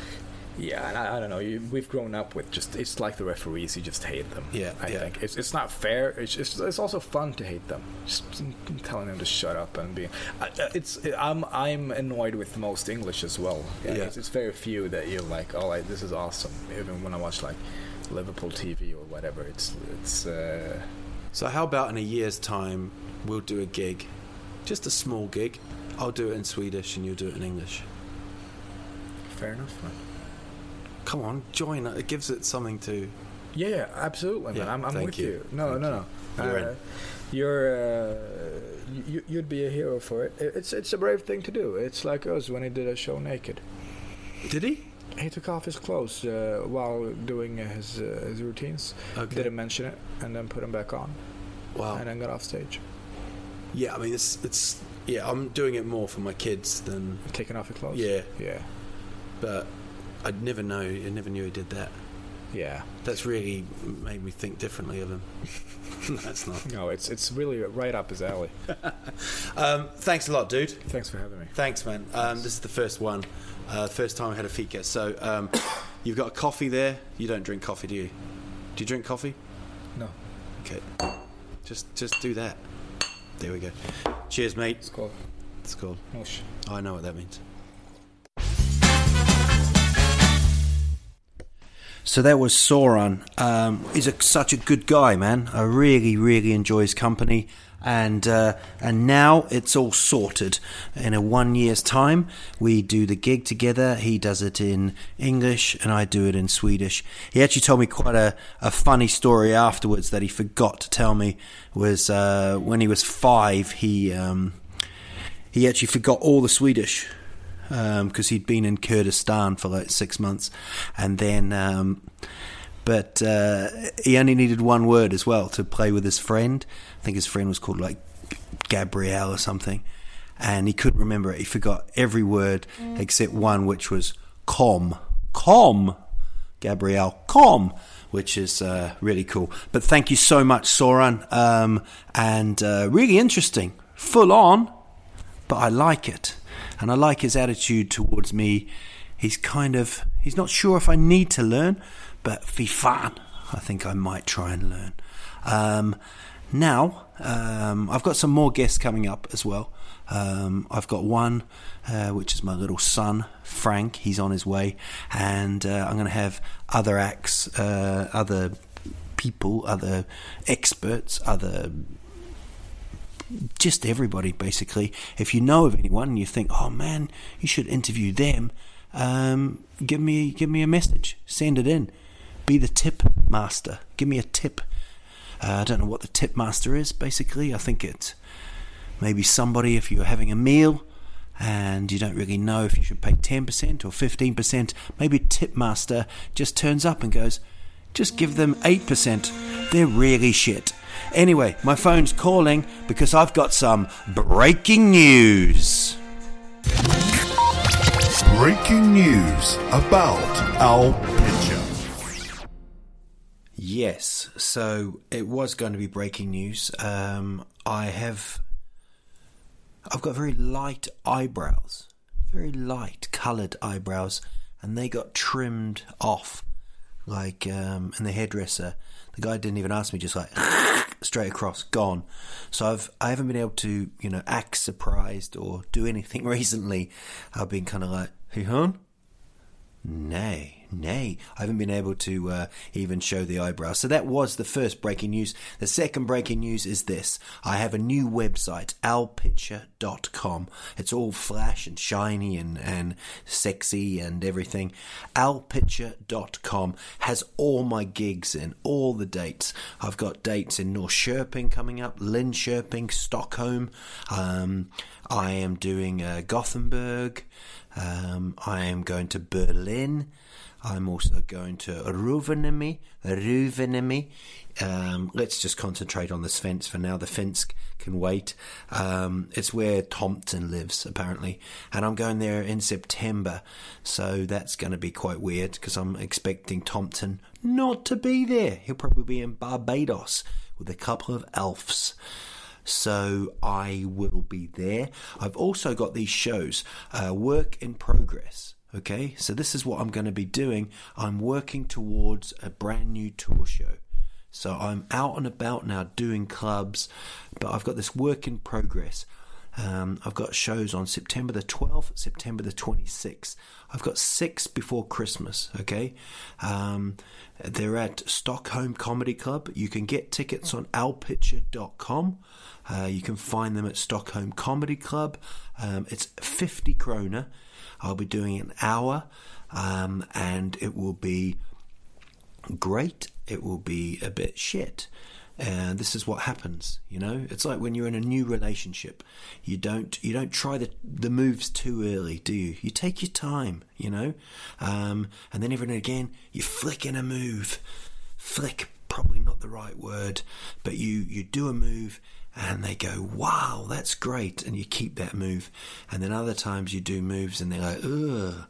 Yeah. And I, I don't know. You, we've grown up with just it's like the referees. You just hate them. Yeah, I yeah. think it's it's not fair. It's it's, it's also fun to hate them. Just telling them to shut up and be. I, uh, it's I'm I'm annoyed with most English as well. Yeah, Yeah. It's, it's very few that you're like, oh, like, this is awesome. Even when I watch like Liverpool TV or whatever, it's it's. Uh, So how about in a year's time we'll do a gig, just a small gig. I'll do it in Swedish and you'll do it in English. fair enough, man. Come on, join. It gives it something to. Yeah, yeah, absolutely, man. Yeah, I'm, I'm thank with you. you. No, Thank no, no. You're uh. You're, uh, you, you'd be a hero for it. It- It's, it's a brave thing to do. It's like us when he did a show naked. Did he? He took off his clothes uh, while doing his uh, his routines. Okay. Didn't mention it, and then put them back on, Wow. and then got off stage. Yeah, I mean, it's it's yeah. I'm doing it more for my kids than, Taking off your clothes. Yeah. Yeah. but I'd never know. I never knew he did that. Yeah. That's really made me think differently of him. <laughs> That's not. No, it's it's really right up his alley. <laughs> Um, thanks a lot, dude. Thanks for having me. Thanks, man. Um, this is the first one, uh, first time I had a fika. So um, <coughs> you've got a coffee there. You don't drink coffee, do you? Do you drink coffee? No. Okay. Just just do that. There we go. Cheers, mate. It's called It's called. Mush. I know what that means. So that was Soran. Um, he's a, such a good guy, man. I really, really enjoy his company, and uh, and now it's all sorted. In a one year's time, we do the gig together. He does it in English, and I do it in Swedish. He actually told me quite a, a funny story afterwards that he forgot to tell me. Was uh, when he was five, he um, he actually forgot all the Swedish because he'd been in Kurdistan for like six months, and then, um, but uh, he only needed one word as well to play with his friend. I think his friend was called like Gabrielle or something, and he couldn't remember it. He forgot every word except one, which was "com." Com, Gabrielle, com. Which is uh, really cool. But thank you so much, Soran. Um, and uh, really interesting. Full on, but I like it. And I like his attitude towards me. He's kind of, he's not sure if I need to learn, but fy fan, I think I might try and learn. Um, now, um, I've got some more guests coming up as well. Um, I've got one, uh, which is my little son, Frank. He's on his way. And uh, I'm going to have other acts, uh, other people, other experts, other just everybody basically. If you know of anyone and you think, oh man, you should interview them, um, give me give me a message. Send it in. Be the tip master. Give me a tip. Uh, I don't know what the tip master is. Basically, I think it's maybe somebody if you're having a meal and you don't really know if you should pay 10% or 15%. Maybe tip master just turns up and goes, just give them 8%. They're really shit. Anyway, my phone's calling because I've got some breaking news. Breaking news about Al Pitcher. Yes, so it was going to be breaking news. Um, I have, I've got very light eyebrows, very light coloured eyebrows, and they got trimmed off, like, um, and the hairdresser, the guy didn't even ask me, just like <laughs> straight across, gone. So I've, I haven't been able to, you know, act surprised or do anything <laughs> recently. I've been kind of like, hey, hon. Nay, nay. I haven't been able to uh, even show the eyebrows. So that was the first breaking news. The second breaking news is this I have a new website, alpitcher.com. It's all flash and shiny and, and sexy and everything. Alpitcher.com has all my gigs in, all the dates. I've got dates in Norrköping coming up, Linköping, Stockholm. Um, I am doing uh, Gothenburg. Um, I am going to Berlin. I'm also going to Rovaniemi. Rovaniemi. Um, let's just concentrate on the Svensk for now. The Finsk can wait. Um, it's where Tomten lives, apparently. And I'm going there in September. So that's going to be quite weird because I'm expecting Tomten not to be there. He'll probably be in Barbados with a couple of elves so I will be there. I've also got these shows, uh, work in progress. Okay, so this is what I'm going to be doing. I'm working towards a brand new tour show. So I'm out and about now doing clubs, but I've got this work in progress. Um, I've got shows on September the 12th, September the 26th. I've got six before Christmas, okay? Um, they're at Stockholm Comedy Club. You can get tickets on alpitcher.com. Uh, you can find them at Stockholm Comedy Club. Um, it's 50 kroner. I'll be doing an hour um, and it will be great. It will be a bit shit. And this is what happens, you know. It's like when you're in a new relationship, you don't you don't try the the moves too early, do you? You take your time, you know. Um, and then every now and again, you flick in a move. Flick, probably not the right word, but you you do a move, and they go, "Wow, that's great," and you keep that move. And then other times you do moves, and they're like, "Ugh."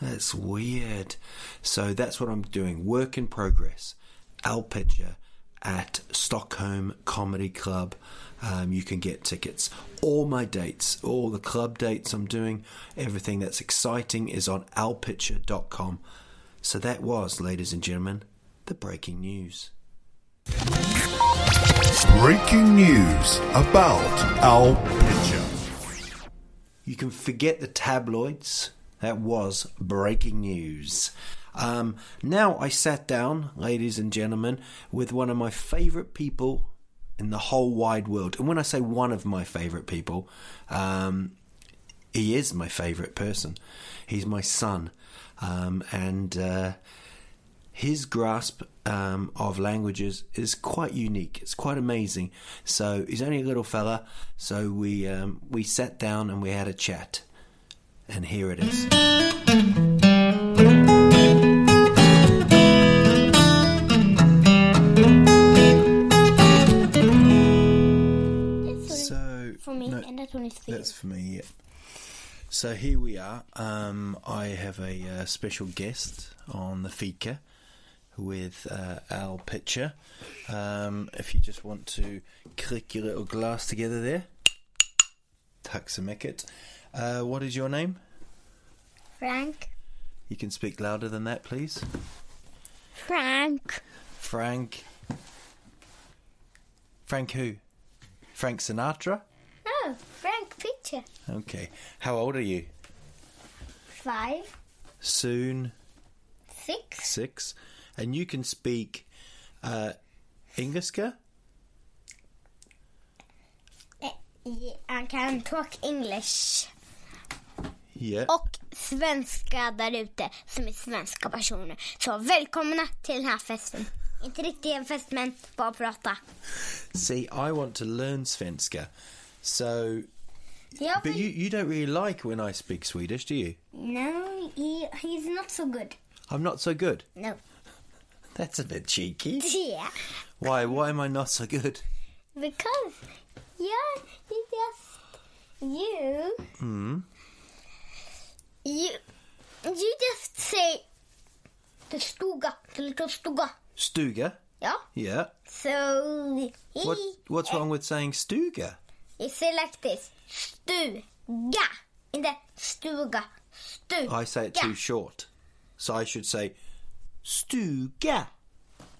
That's weird. So that's what I'm doing. Work in progress. Al Pitcher at Stockholm Comedy Club. Um, you can get tickets. All my dates, all the club dates I'm doing, everything that's exciting is on alpitcher.com. So that was, ladies and gentlemen, the breaking news. Breaking news about Al Pitcher. You can forget the tabloids. That was breaking news. Um, now I sat down, ladies and gentlemen, with one of my favourite people in the whole wide world. And when I say one of my favourite people, um, he is my favourite person. He's my son. Um, and uh, his grasp um, of languages is quite unique. It's quite amazing. So he's only a little fella. So we um, we sat down and we had a chat. And here it is. So For me, no, and that one is for that's for me. Yeah. So here we are. Um, I have a uh, special guest on the Fika with uh, Al Pitcher. Um, if you just want to click your little glass together there, Taxamicket. Uh, what is your name? Frank. You can speak louder than that, please. Frank. Frank. Frank who? Frank Sinatra? Oh, Frank Pitcher. Okay. How old are you? Five, Soon six. six. And you can speak uh, Engelska? Eh, I can talk English. Yeah. Och svenska där ute som är svenska personer. Så välkomna till den här festen. Inte riktigt en fest men bara prata. See, I want to learn svenska. So, Ja, but you, you don't really like when I speak Swedish, do you? No, he, he's not so good. I'm not so good. No. That's a bit cheeky. Yeah. Why? Why am I not so good? Because yeah, you just you Hmm. you you just say the stuga, the little stuga. Stuga? Yeah. Yeah. So he What? What's wrong with saying stuga? you say like this. Stuga. In the stuga. Stuga. I say it too short. So I should say stuga.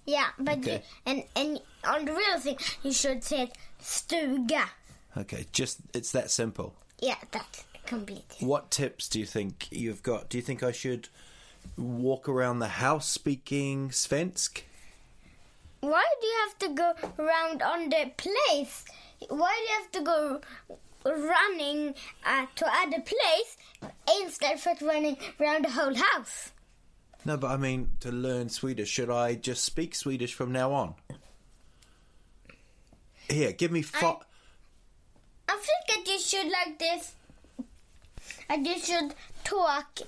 Yeah, but Okay. you, and and on the real thing you should say stuga. Okay, just it's that simple. Yeah, that's complete. What tips do you think you've got? Do you think I should walk around the house speaking Svensk? Why do you have to go around on the place? Why do you have to go running uh, to other place instead of running around the whole house? No, but I mean to learn Swedish. Should I just speak Swedish from now on? Here, give me five. I think that you should like this. And you should talk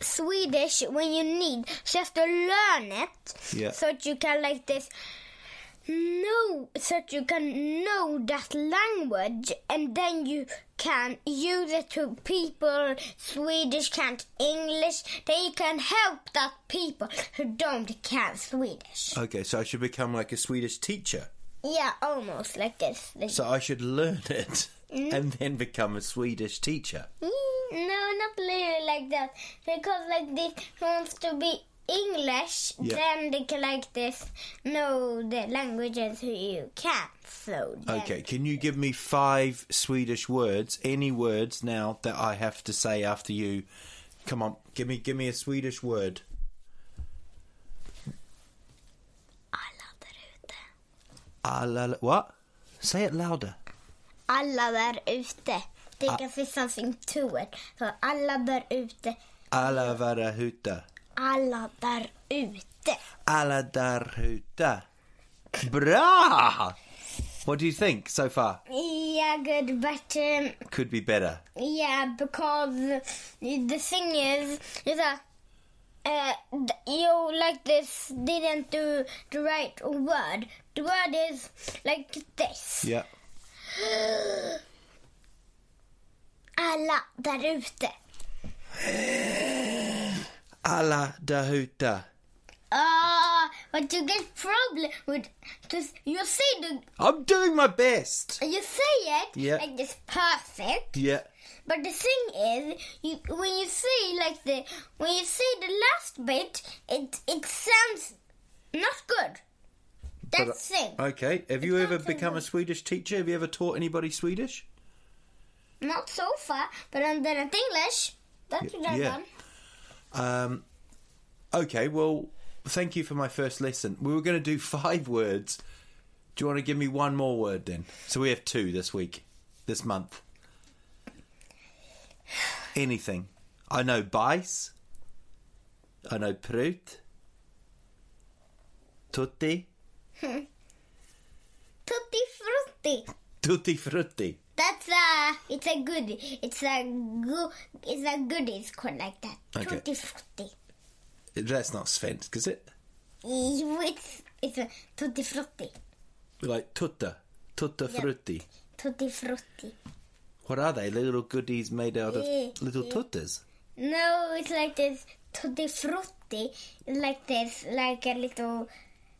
Swedish when you need. So you have to learn it. Yeah. So that you can like this. Know so that you can know that language and then you can use it to people Swedish can't English then you can help that people who don't can't Swedish Okay, so I should become like a Swedish teacher. yeah almost like this So I should learn it and then become a Swedish teacher. Mm, no not really like that because like this wants to be English Yeah. then they can like this know the languages who you can so then Okay, can you give me five Swedish words, any words now that I have to say after you? Come on, give me give me a Swedish word. alla där ute Alla, what? Say it louder. alla där ute. They can say something to it. Så alla där ute. Alla vara ute. Alla där ute. Alla där ute. Bra! What do you think so far? Yeah, good, but um, Could be better. yeah, because the thing is, is that uh, you like this didn't do the right word. The word is like this. Yeah. <gasps> Alla där ute. <gasps> <gasps> Alla dahuta. Ah, but you get problem with just you say the I'm doing my best. you say it Yeah. like this perfect. Yeah. But the thing is, you when you say like the when you say the last bit, it it sounds not good. That's the thing. Okay. Have you ever become a. Swedish teacher? Have you ever taught anybody Swedish? Not so far, but I'm done at English. That's what I've yeah. done. Um, okay, well, thank you for my first lesson. We were going to do <laughs> five words. Do you want to give me one more word then? So we have two this week, this month. Anything. I know bajs. I know prut. Tutti. <laughs> Tutti frutti. Tutti frutti. That's a it's a good it's a good it's a goodies called like that. Okay. Tutti frutti. That's not svensk, is it? It's it's a tutti frutti. Like tutta. Tutta frutti. Tutti frutti. What are they? Little goodies made out of Yeah, little yeah. tuttas? No, it's like this tutti frutti. Like this, like a little.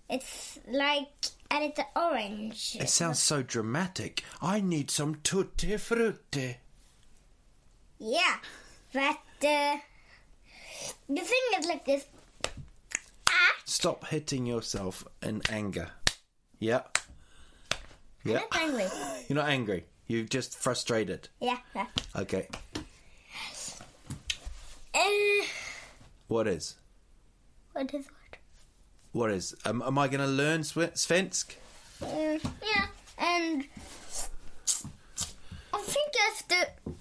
It's like a it's orange. It sounds so dramatic. I need some tutti frutti. Yeah, but uh, the thing is like this. Ah, Stop hitting yourself in anger. Yeah. Yeah. I'm not angry. <sighs> You're not angry. You're just frustrated. Yeah. yeah. Okay. Uh, What is? what is what? What is? Um, am I going to learn Swe- Svensk? Uh, yeah, and I think I have to.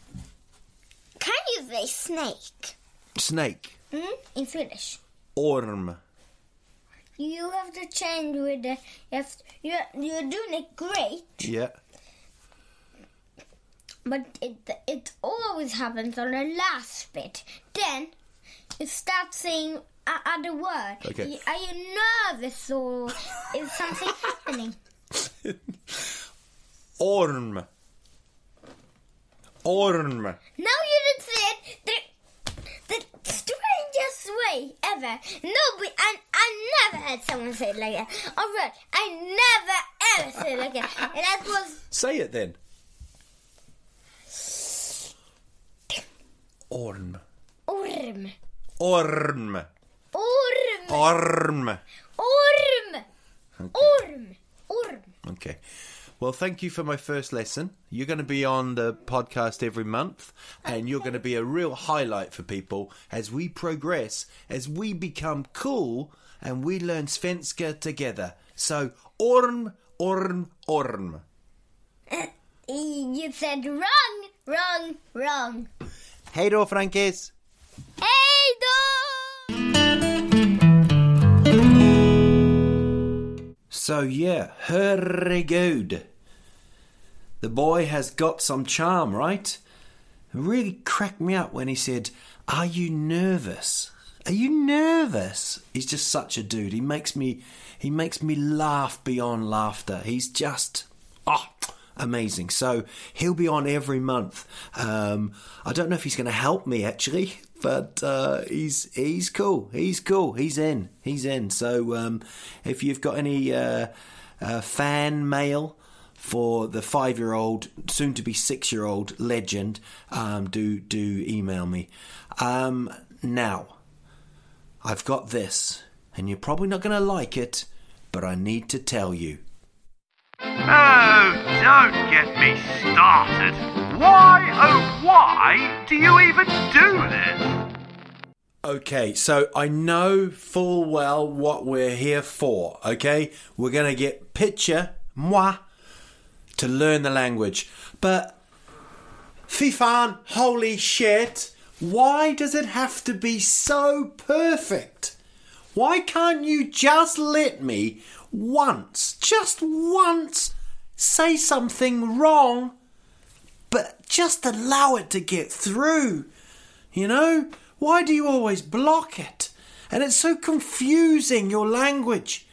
Can you say snake? Snake. Mm? In Swedish. Orm. You have to change with the. You have to, you're, you're doing it great, Yeah. but it it always happens on the last bit. Then you start saying o- other words. Okay. Are you nervous or is something <laughs> happening? Orm. Orm. Now you didn't say it the, the strangest way ever. Nobody, I, I never had someone say it like that. Alright, I never ever said it like that. And that was Say it then. Orm. orm. Orm. Orm. Orm. Orm. Orm. Orm. Okay. Well, thank you for my first lesson. You're going to be on the podcast every month, and you're going to be a real highlight for people as we progress, as we become cool, and we learn Svenska together. So, Orm, Orm, Orm. Uh, you said wrong, wrong, wrong. Hej då, Frankis! Hey då! So, yeah, herregud. The boy has got some charm, right? It really cracked me up when he said, Are you nervous? Are you nervous? He's just such a dude. He makes me he makes me laugh beyond laughter. He's just oh amazing. So he'll be on every month. Um, I don't know if he's going to help me actually, but uh, he's he's cool. He's cool. He's in. He's in. So um, if you've got any uh, uh, fan mail for the five-year-old, soon-to-be six-year-old legend, um, do do email me. Um, now, I've got this, and you're probably not going to like it, but I need to tell you. Oh, don't get me started. Why, oh, why do you even do this? Okay, so I know full well what we're here for, okay? We're to get Pitcher, moi, to learn the language. But, fy fan, holy shit, why does it have to be so perfect? Why can't you just let me once, just once, say something wrong, but just allow it to get through. You know? Why do you always block it? And it's so confusing, your language.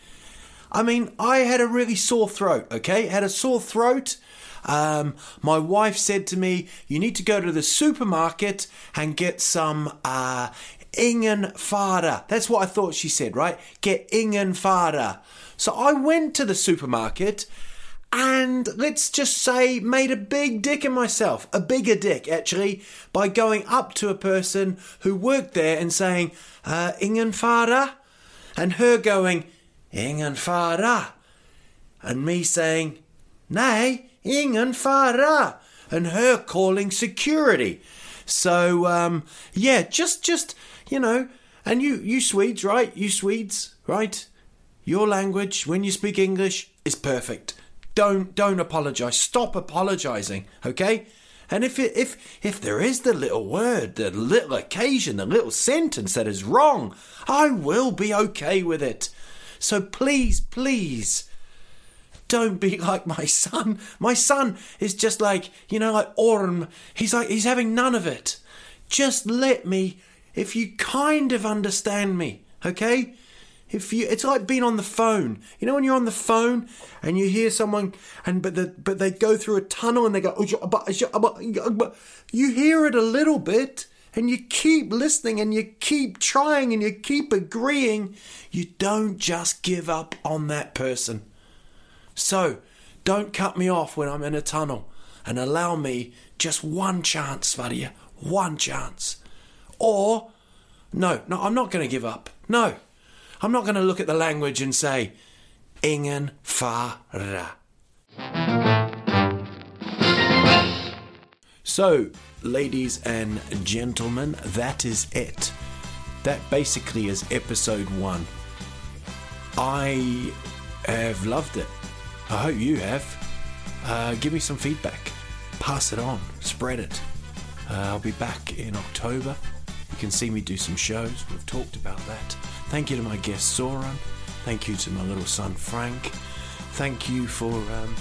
I mean, I had a really sore throat, okay? Had a sore throat. Um, my wife said to me, You need to go to the supermarket and get some uh, ingen fada. That's what I thought she said, right? Get ingen fada. So I went to the supermarket and let's just say made a big dick in myself, a bigger dick actually, by going up to a person who worked there and saying, uh, ingen fada, and her going, ingen fada, and me saying, nay, ingen fada, and her calling security. So um, yeah, just just you know, and you you Swedes, right? You Swedes, right? Your language when you speak English is perfect. Don't don't apologize. Stop apologizing, okay? And if it, if if there is the little word, the little occasion, the little sentence that is wrong, I will be okay with it. So please, please, don't be like my son. My son is just like you know, like Orm. He's like he's having none of it. Just let me, if you kind of understand me, okay? If you, it's like being on the phone. You know when you're on the phone and you hear someone, and but the, but they go through a tunnel and they go, you hear it a little bit, and you keep listening and you keep trying and you keep agreeing. You don't just give up on that person. So, don't cut me off when I'm in a tunnel, and allow me just one chance, Vadia, one chance. Or, no, no, I'm not going to give up. No. I'm not going to look at the language and say, ingen fara. So, ladies and gentlemen, that is it. That basically is episode one. I have loved it. I hope you have. Uh, give me some feedback. Pass it on. Spread it. Uh, I'll be back in October. You can see me do some shows. We've talked about that. Thank you to my guest Soran. Thank you to my little son Frank. Thank you for, um,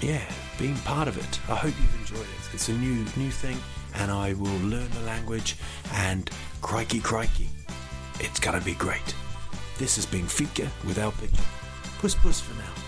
yeah, being part of it. I hope you've enjoyed it. It's a new new thing, and I will learn the language. And crikey, crikey, it's gonna be great. This has been Fika with Al Pitcher. Puss puss for now.